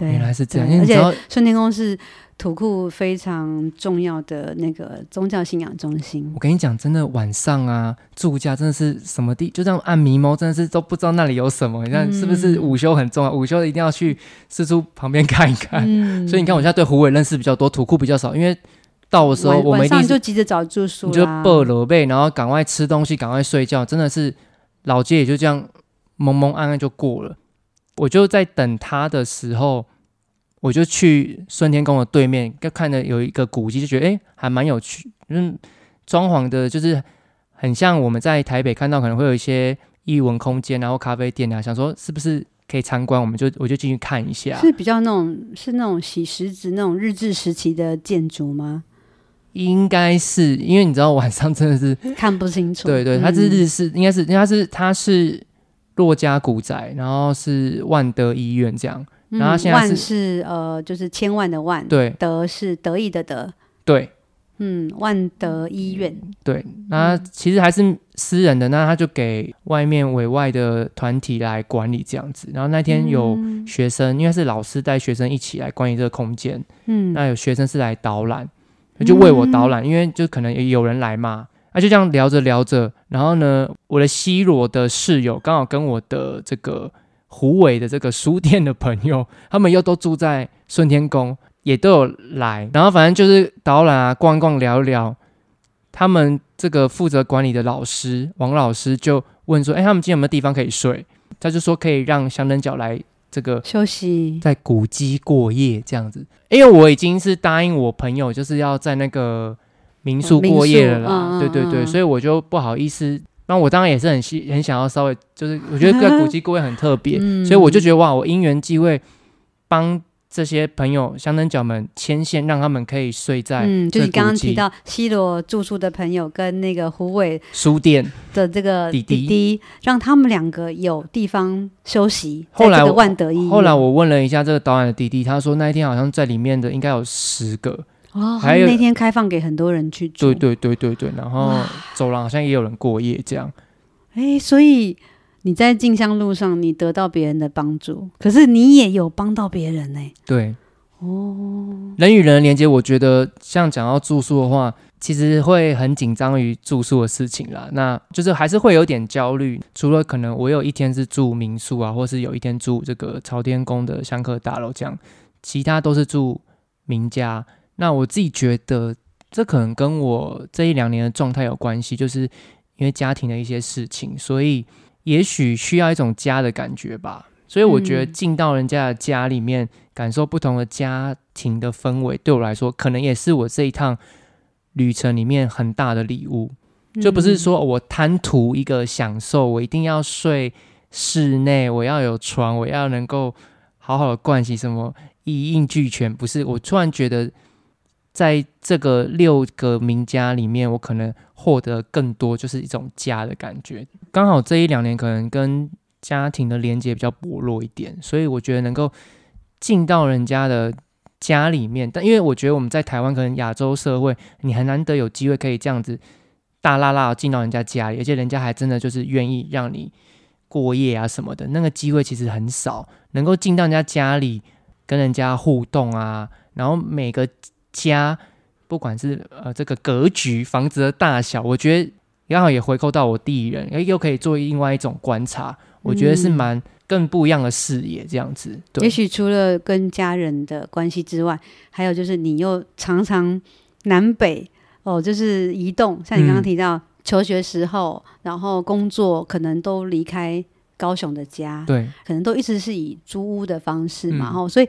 对，原来是这样。而且顺天宫是土库非常重要的那个宗教信仰中心。我跟你讲，真的晚上啊，住家真的是什么地，就这样按迷蒙，真的是都不知道那里有什么。你看是不是午休很重要？午休一定要去四处旁边看一看。嗯、所以你看，我现在对虎尾认识比较多，土库比较少，因为到的时候我们一定就急着找住宿，你就抱罗被，然后赶快吃东西，赶快睡觉。真的是老街也就这样蒙蒙暗暗就过了。我就在等他的时候。我就去顺天宫的对面，就看着有一个古迹，就觉得哎，还蛮有趣。嗯，装潢的，就是很像我们在台北看到，可能会有一些艺文空间，然后咖啡店啊，想说是不是可以参观？我们就我就进去看一下。是比较那种是那种洗石子那种日治时期的建筑吗？应该是，因为你知道晚上真的是看不清楚。对对，它是日式，嗯、应该是，因为它是它是骆家古宅，然后是万德医院这样。然后现在是、嗯、万是呃，就是千万的万，对，德是得意的德，对，嗯，万德医院，对，那其实还是私人的，那他就给外面委外的团体来管理这样子。然后那天有学生，嗯、因为是老师带学生一起来管理这个空间，嗯，那有学生是来导览，就为我导览，嗯、因为就可能有人来嘛，那就这样聊着聊着，然后呢，我的西罗的室友刚好跟我的这个。虎尾的这个书店的朋友，他们又都住在顺天宫，也都有来。然后反正就是导览啊，逛逛聊一聊。他们这个负责管理的老师王老师就问说：“哎，他们今天有没有地方可以睡？”他就说可以让香灯脚来这个休息，在古迹过夜这样子。因为我已经是答应我朋友，就是要在那个民宿过夜了啦。嗯、对对对，嗯、所以我就不好意思。那我当然也是很希很想要稍微，就是我觉得在古迹各位很特别，嗯、所以我就觉得哇，我因缘际会帮。这些朋友香灯脚们牵线，让他们可以睡在嗯，就是刚刚提到西罗住宿的朋友跟那个胡伟书店的这个弟弟，弟弟让他们两个有地方休息。后来万德一，后来我问了一下这个导演的弟弟，他说那一天好像在里面的应该有十个哦，还有那天开放给很多人去住。对对对对对，然后走廊好像也有人过夜这样。哎，所以。你在进香路上，你得到别人的帮助，可是你也有帮到别人呢、欸。对，哦，人与人的连接，我觉得像讲到住宿的话，其实会很紧张于住宿的事情啦。那就是还是会有点焦虑。除了可能我有一天是住民宿啊，或是有一天住这个朝天宫的香客大楼这样，其他都是住名家。那我自己觉得，这可能跟我这一两年的状态有关系，就是因为家庭的一些事情，所以。也许需要一种家的感觉吧，所以我觉得进到人家的家里面，嗯、感受不同的家庭的氛围，对我来说，可能也是我这一趟旅程里面很大的礼物。就不是说我贪图一个享受，我一定要睡室内，我要有床，我要能够好好的盥洗，什么一应俱全。不是，我突然觉得。在这个六个名家里面，我可能获得更多，就是一种家的感觉。刚好这一两年可能跟家庭的连接比较薄弱一点，所以我觉得能够进到人家的家里面。但因为我觉得我们在台湾，可能亚洲社会，你很难得有机会可以这样子大剌剌进到人家家里，而且人家还真的就是愿意让你过夜啊什么的。那个机会其实很少，能够进到人家家里跟人家互动啊，然后每个。家，不管是呃这个格局、房子的大小，我觉得刚好也回扣到我第一人，哎，又可以做另外一种观察，我觉得是蛮更不一样的视野，这样子。对。也许除了跟家人的关系之外，还有就是你又常常南北哦，就是移动，像你刚刚提到、嗯、求学时候，然后工作可能都离开高雄的家，对，可能都一直是以租屋的方式嘛，吼、嗯，所以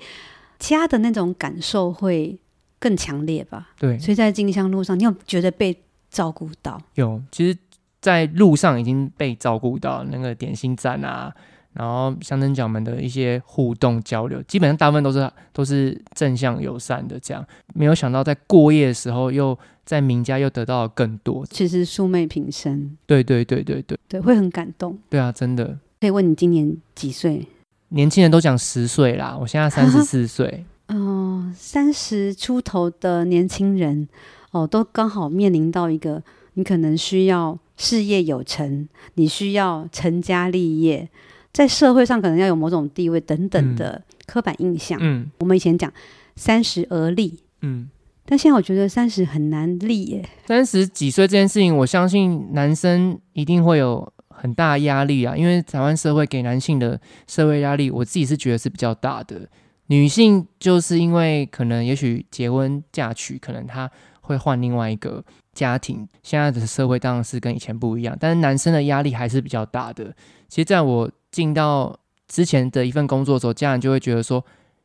家的那种感受会。更强烈吧，对，所以在金香路上，你有觉得被照顾到？有，其实，在路上已经被照顾到，那个点心站啊，然后香灯角们的一些互动交流，基本上大部分都是都是正向友善的。这样，没有想到在过夜的时候，又在名家又得到了更多。其实素昧平生，对对对对对对，会很感动。对啊，真的。可以问你今年几岁？年轻人都讲十岁啦，我现在三十四岁。嗯，三十、呃、出头的年轻人哦，都刚好面临到一个，你可能需要事业有成，你需要成家立业，在社会上可能要有某种地位等等的刻板印象。嗯，我们以前讲三十而立，嗯，但现在我觉得三十很难立耶。三十几岁这件事情，我相信男生一定会有很大压力啊，因为台湾社会给男性的社会压力，我自己是觉得是比较大的。女性就是因为可能也许结婚嫁娶，可能她会换另外一个家庭。现在的社会当然是跟以前不一样，但是男生的压力还是比较大的。其实，在我进到之前的一份工作的时候，家人就会觉得说：“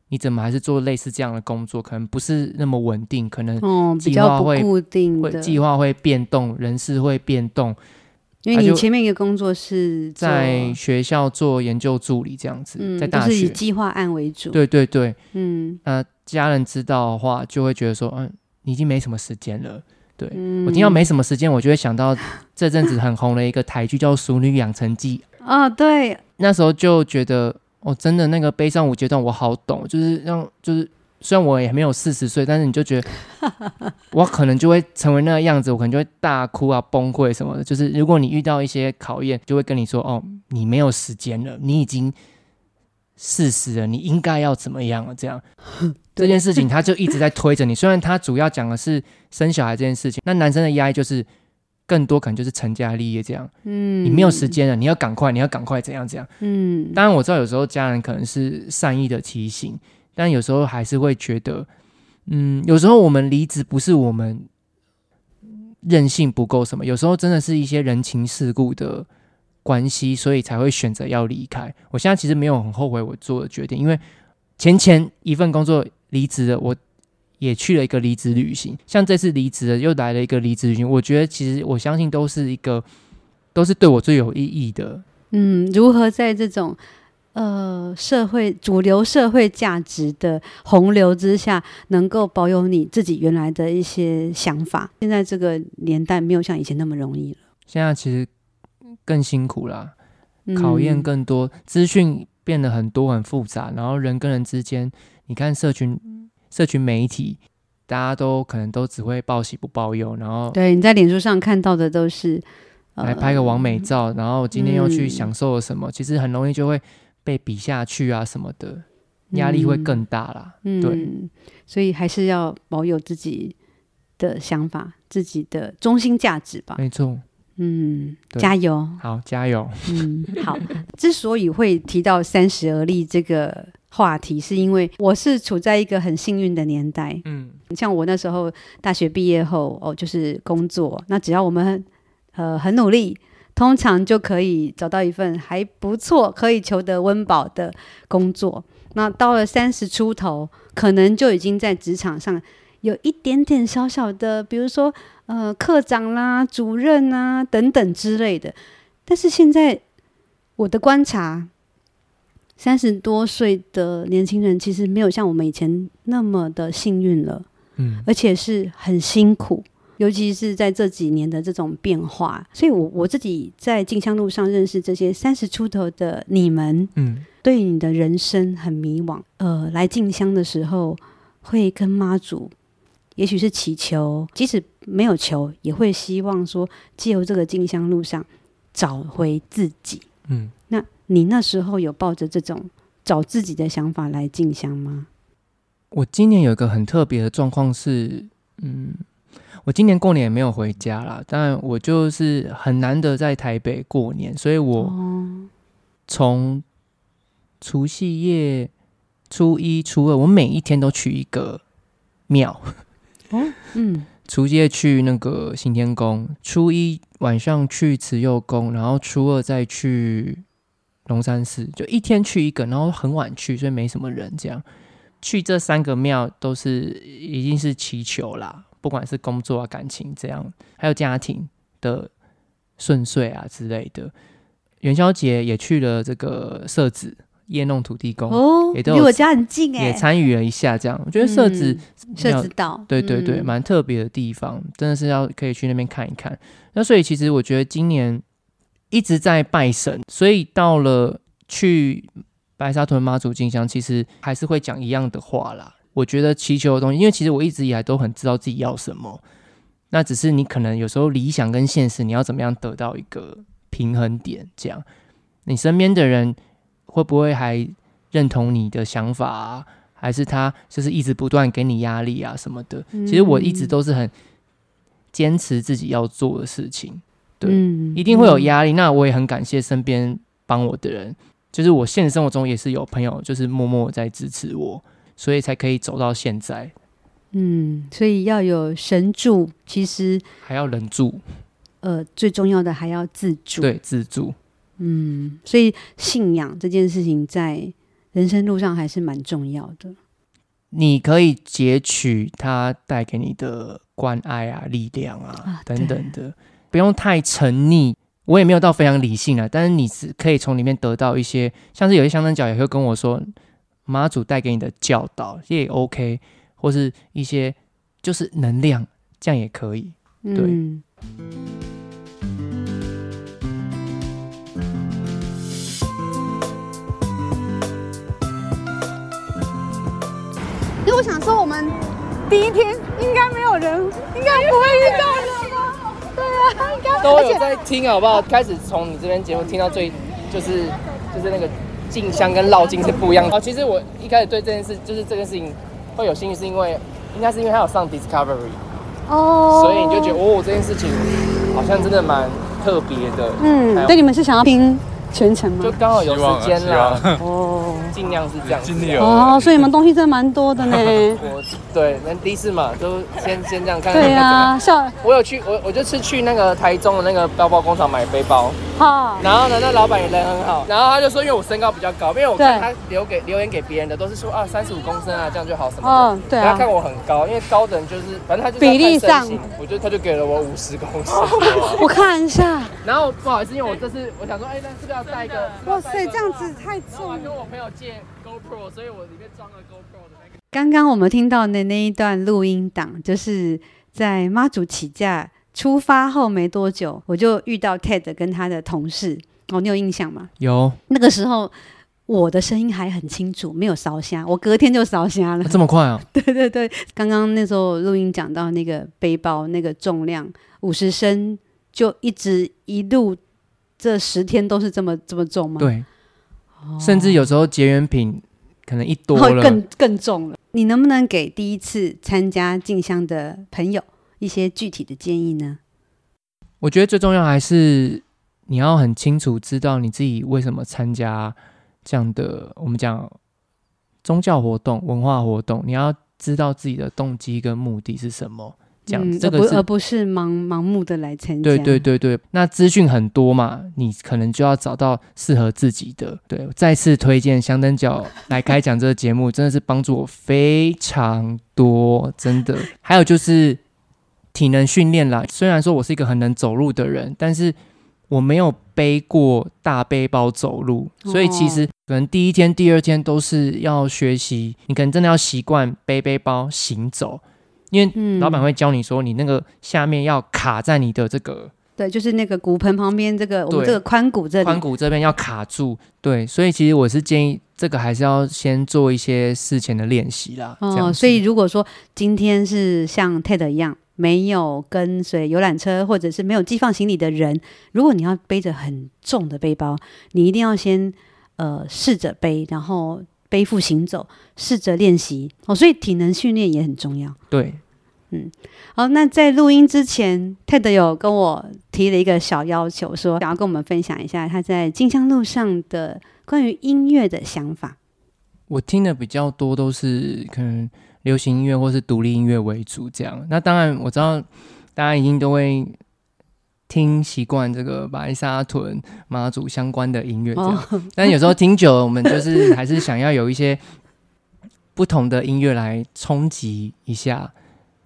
你怎么还是做类似这样的工作？可能不是那么稳定，可能计划会、嗯、固定会计划会变动，人事会变动。”因为你前面一个工作是在学校做研究助理这样子，嗯、在大学、就是以计划案为主。对对对，嗯，那、呃、家人知道的话，就会觉得说，嗯，你已经没什么时间了。对、嗯、我听到没什么时间，我就会想到这阵子很红的一个台剧叫《淑女养成记》啊，对，那时候就觉得，哦，真的那个悲伤五阶段我好懂，就是让就是。虽然我也没有四十岁，但是你就觉得 我可能就会成为那个样子，我可能就会大哭啊、崩溃什么的。就是如果你遇到一些考验，就会跟你说：“哦，你没有时间了，你已经四十了，你应该要怎么样了？”这样这件事情，他就一直在推着你。虽然他主要讲的是生小孩这件事情，那男生的压力就是更多，可能就是成家立业这样。嗯，你没有时间了，你要赶快，你要赶快怎样怎样。嗯，当然我知道有时候家人可能是善意的提醒。但有时候还是会觉得，嗯，有时候我们离职不是我们任性不够什么，有时候真的是一些人情世故的关系，所以才会选择要离开。我现在其实没有很后悔我做的决定，因为前前一份工作离职了，我也去了一个离职旅行，像这次离职了又来了一个离职旅行，我觉得其实我相信都是一个都是对我最有意义的。嗯，如何在这种呃社会主流社会价值的洪流之下，能够保有你自己原来的一些想法？现在这个年代没有像以前那么容易了。现在其实更辛苦啦，考验更多，资讯变得很多很复杂，然后人跟人之间，你看社群社群媒体。大家都可能都只会报喜不报忧，然后对，你在脸书上看到的都是来拍个完美照，呃、然后今天又去享受了什么，嗯、其实很容易就会被比下去啊什么的，压力会更大啦。嗯、对，所以还是要保有自己的想法，自己的中心价值吧。没错，嗯，加油，好，加油，嗯，好。之所以会提到三十而立这个。话题是因为我是处在一个很幸运的年代，嗯，像我那时候大学毕业后哦，就是工作，那只要我们呃很努力，通常就可以找到一份还不错、可以求得温饱的工作。那到了三十出头，可能就已经在职场上有一点点小小的，比如说呃课长啦、主任啊等等之类的。但是现在我的观察。三十多岁的年轻人其实没有像我们以前那么的幸运了，嗯，而且是很辛苦，尤其是在这几年的这种变化。所以我，我我自己在进香路上认识这些三十出头的你们，嗯，对你的人生很迷惘，呃，来进香的时候会跟妈祖，也许是祈求，即使没有求，也会希望说借由这个进香路上找回自己，嗯。那你那时候有抱着这种找自己的想法来进香吗？我今年有一个很特别的状况是，嗯，我今年过年也没有回家啦，但我就是很难得在台北过年，所以我从除夕夜、初一、初二，我每一天都去一个庙。哦，嗯，除夕夜去那个行天宫，初一晚上去慈幼宫，然后初二再去。龙山寺就一天去一个，然后很晚去，所以没什么人。这样去这三个庙都是已经是祈求啦，不管是工作啊、感情这样，还有家庭的顺遂啊之类的。元宵节也去了这个社子夜弄土地公，哦，也都离我家很近哎，也参与了一下。这样我觉得社子社子岛，对对对，蛮、嗯、特别的地方，真的是要可以去那边看一看。那所以其实我觉得今年。一直在拜神，所以到了去白沙屯妈祖进香，其实还是会讲一样的话啦。我觉得祈求的东西，因为其实我一直以来都很知道自己要什么，那只是你可能有时候理想跟现实，你要怎么样得到一个平衡点？这样，你身边的人会不会还认同你的想法啊？还是他就是一直不断给你压力啊什么的？其实我一直都是很坚持自己要做的事情。对，嗯、一定会有压力。嗯、那我也很感谢身边帮我的人，就是我现实生活中也是有朋友，就是默默在支持我，所以才可以走到现在。嗯，所以要有神助，其实还要人助。呃，最重要的还要自助。对，自助。嗯，所以信仰这件事情在人生路上还是蛮重要的。你可以截取它带给你的关爱啊、力量啊，啊等等的。不用太沉溺，我也没有到非常理性啊。但是你是可以从里面得到一些，像是有些香灯角也会跟我说，妈祖带给你的教导也 OK，或是一些就是能量，这样也可以。对。嗯。因为我想说，我们第一天应该没有人，应该不会遇到的。对啊，都有在听好不好？开始从你这边节目听到最，就是就是那个进香跟绕境是不一样的。哦，其实我一开始对这件事，就是这件事情会有兴趣，是因为应该是因为他有上 Discovery 哦，所以你就觉得哦，这件事情好像真的蛮特别的。嗯，对，你们是想要听全程吗？就刚好有时间了，哦，尽量是这样，尽量哦，所以你们东西真的蛮多的呢。我对，那第一次嘛，都先先这样看。对呀，像 我有去，我我就是去那个台中的那个包包工厂买背包。好，然后呢，那老板也人很好，然后他就说，因为我身高比较高，因为我看他留给留言给别人的都是说啊三十五公升啊这样就好什么的。嗯，对啊。他看我很高，因为高的人就是反正他就比例上，我就他就给了我五十公升。我看一下。然后不好意思，因为我这次我想说，哎，那是不是要带一个？哇塞，这样子太重。我跟我朋友借 GoPro，所以我里面装了 GoPro 的那个。刚刚我们听到的那一段录音档，就是在妈祖起驾出发后没多久，我就遇到 Ted 跟他的同事。哦，你有印象吗？有。那个时候我的声音还很清楚，没有烧瞎。我隔天就烧瞎了。这么快啊？对对对。刚刚那时候录音讲到那个背包那个重量五十升，就一直一路这十天都是这么这么重吗？对。哦。甚至有时候结缘品可能一多了更更重了。你能不能给第一次参加进香的朋友一些具体的建议呢？我觉得最重要还是你要很清楚知道你自己为什么参加这样的我们讲宗教活动、文化活动，你要知道自己的动机跟目的是什么。这样，嗯、这个而不是盲盲目的来参加。对对对对，那资讯很多嘛，你可能就要找到适合自己的。对，再次推荐香灯脚来开讲这个节目，真的是帮助我非常多，真的。还有就是体能训练啦，虽然说我是一个很能走路的人，但是我没有背过大背包走路，所以其实可能第一天、第二天都是要学习，你可能真的要习惯背背包行走。因为老板会教你说，你那个下面要卡在你的这个，嗯、对，就是那个骨盆旁边这个，我们这个髋骨这里，髋骨这边要卡住，对，所以其实我是建议这个还是要先做一些事前的练习啦。哦，所以如果说今天是像 Ted 一样没有跟随游览车或者是没有寄放行李的人，如果你要背着很重的背包，你一定要先呃试着背，然后。背负行走，试着练习哦，所以体能训练也很重要。对，嗯，好，那在录音之前，Ted 有跟我提了一个小要求，说想要跟我们分享一下他在金香路上的关于音乐的想法。我听的比较多都是可能流行音乐或是独立音乐为主，这样。那当然我知道大家一定都会。听习惯这个白沙屯妈祖相关的音乐，这样，哦、但有时候听久了，我们就是还是想要有一些不同的音乐来冲击一下。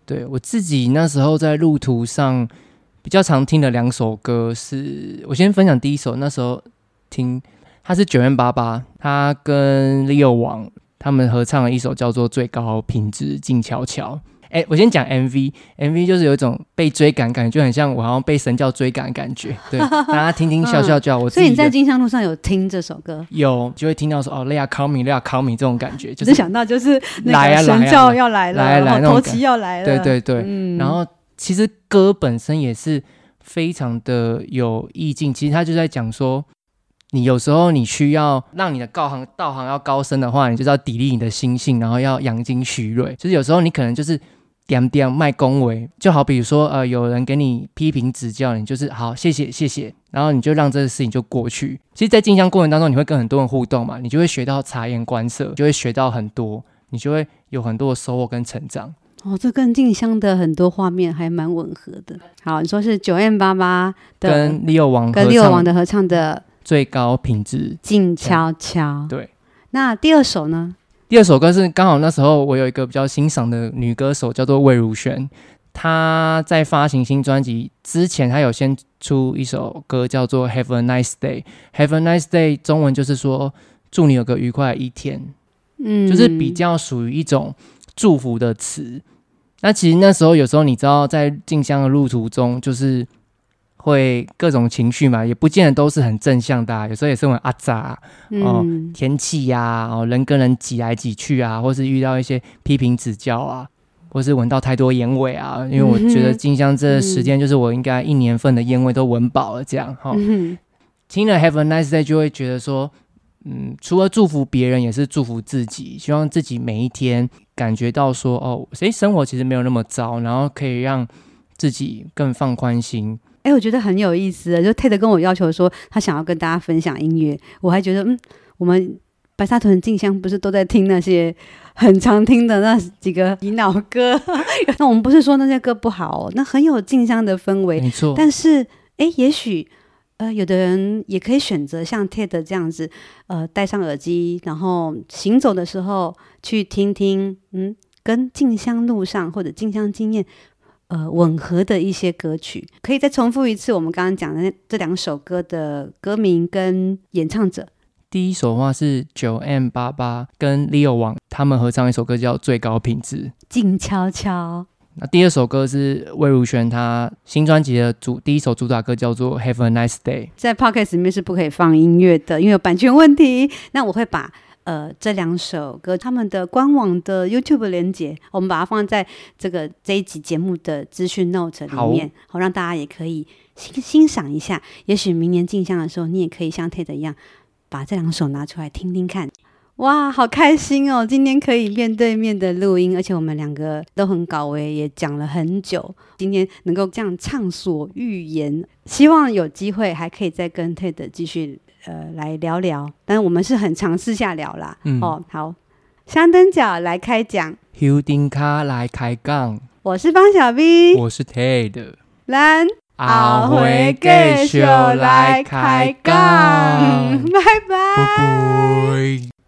对，我自己那时候在路途上比较常听的两首歌是，我先分享第一首，那时候听他是 9m88，他跟 Leo 王他们合唱了一首叫做《最高品质静悄悄》。哎、欸，我先讲 MV，MV MV 就是有一种被追赶感觉，就很像我好像被神教追赶的感觉。对，大家听听笑笑就好。我所以你在金香路上有听这首歌？有，就会听到说哦，They are coming, They are coming 这种感觉，就是想到就是那个神教要来了，来来来，头旗要来了。对对对，嗯。然后其实歌本身也是非常的有意境，其实他就在讲说。你有时候你需要让你的道行道行要高深的话，你就是要砥砺你的心性，然后要养精蓄锐。就是有时候你可能就是点点卖恭维，就好比如说呃有人给你批评指教，你就是好谢谢谢谢，然后你就让这个事情就过去。其实，在进香过程当中，你会跟很多人互动嘛，你就会学到察言观色，就会学到很多，你就会有很多的收获跟成长。哦，这跟静香的很多画面还蛮吻合的。好，你说是九 M 八八跟 Leo 王跟 Leo 王的合唱的。最高品质，静悄悄。对，那第二首呢？第二首歌是刚好那时候我有一个比较欣赏的女歌手，叫做魏如萱。她在发行新专辑之前，她有先出一首歌叫做《Have a Nice Day》。Have a Nice Day，中文就是说祝你有个愉快的一天。嗯，就是比较属于一种祝福的词。那其实那时候有时候你知道，在进香的路途中，就是。会各种情绪嘛，也不见得都是很正向的，啊，有时候也是很阿杂哦，天气呀，啊，哦，人跟人挤来挤去啊，或是遇到一些批评指教啊，或是闻到太多烟味啊，因为我觉得金香这时间就是我应该一年份的烟味都闻饱了，这样哈。嗯、听了 Have a Nice Day 就会觉得说，嗯，除了祝福别人，也是祝福自己，希望自己每一天感觉到说，哦，诶，生活其实没有那么糟，然后可以让自己更放宽心。哎，我觉得很有意思。就 Ted 跟我要求说，他想要跟大家分享音乐，我还觉得，嗯，我们白沙屯静香不是都在听那些很常听的那几个洗脑歌？那我们不是说那些歌不好哦，那很有静香的氛围，没错。但是，哎，也许，呃，有的人也可以选择像 Ted 这样子，呃，戴上耳机，然后行走的时候去听听，嗯，跟静香路上或者静香经验。呃，吻合的一些歌曲，可以再重复一次我们刚刚讲的那这两首歌的歌名跟演唱者。第一首的话是九 M 八八跟 Leo 王他们合唱一首歌叫《最高品质》，静悄悄。那第二首歌是魏如萱她新专辑的主第一首主打歌叫做《Have a Nice Day》。在 Podcast 里面是不可以放音乐的，因为有版权问题。那我会把。呃，这两首歌他们的官网的 YouTube 连接，我们把它放在这个这一集节目的资讯 Note 里面，好，好让大家也可以欣欣赏一下。也许明年进香的时候，你也可以像 Ted 一样，把这两首拿出来听听看。哇，好开心哦！今天可以面对面的录音，而且我们两个都很搞维，也讲了很久。今天能够这样畅所欲言，希望有机会还可以再跟 Ted 继续。呃，来聊聊，但是我们是很尝试下聊啦。嗯、哦，好，香灯脚来开讲，休丁卡来开杠。我是方小 V，我是 Ted，来阿辉继续来开讲，拜拜。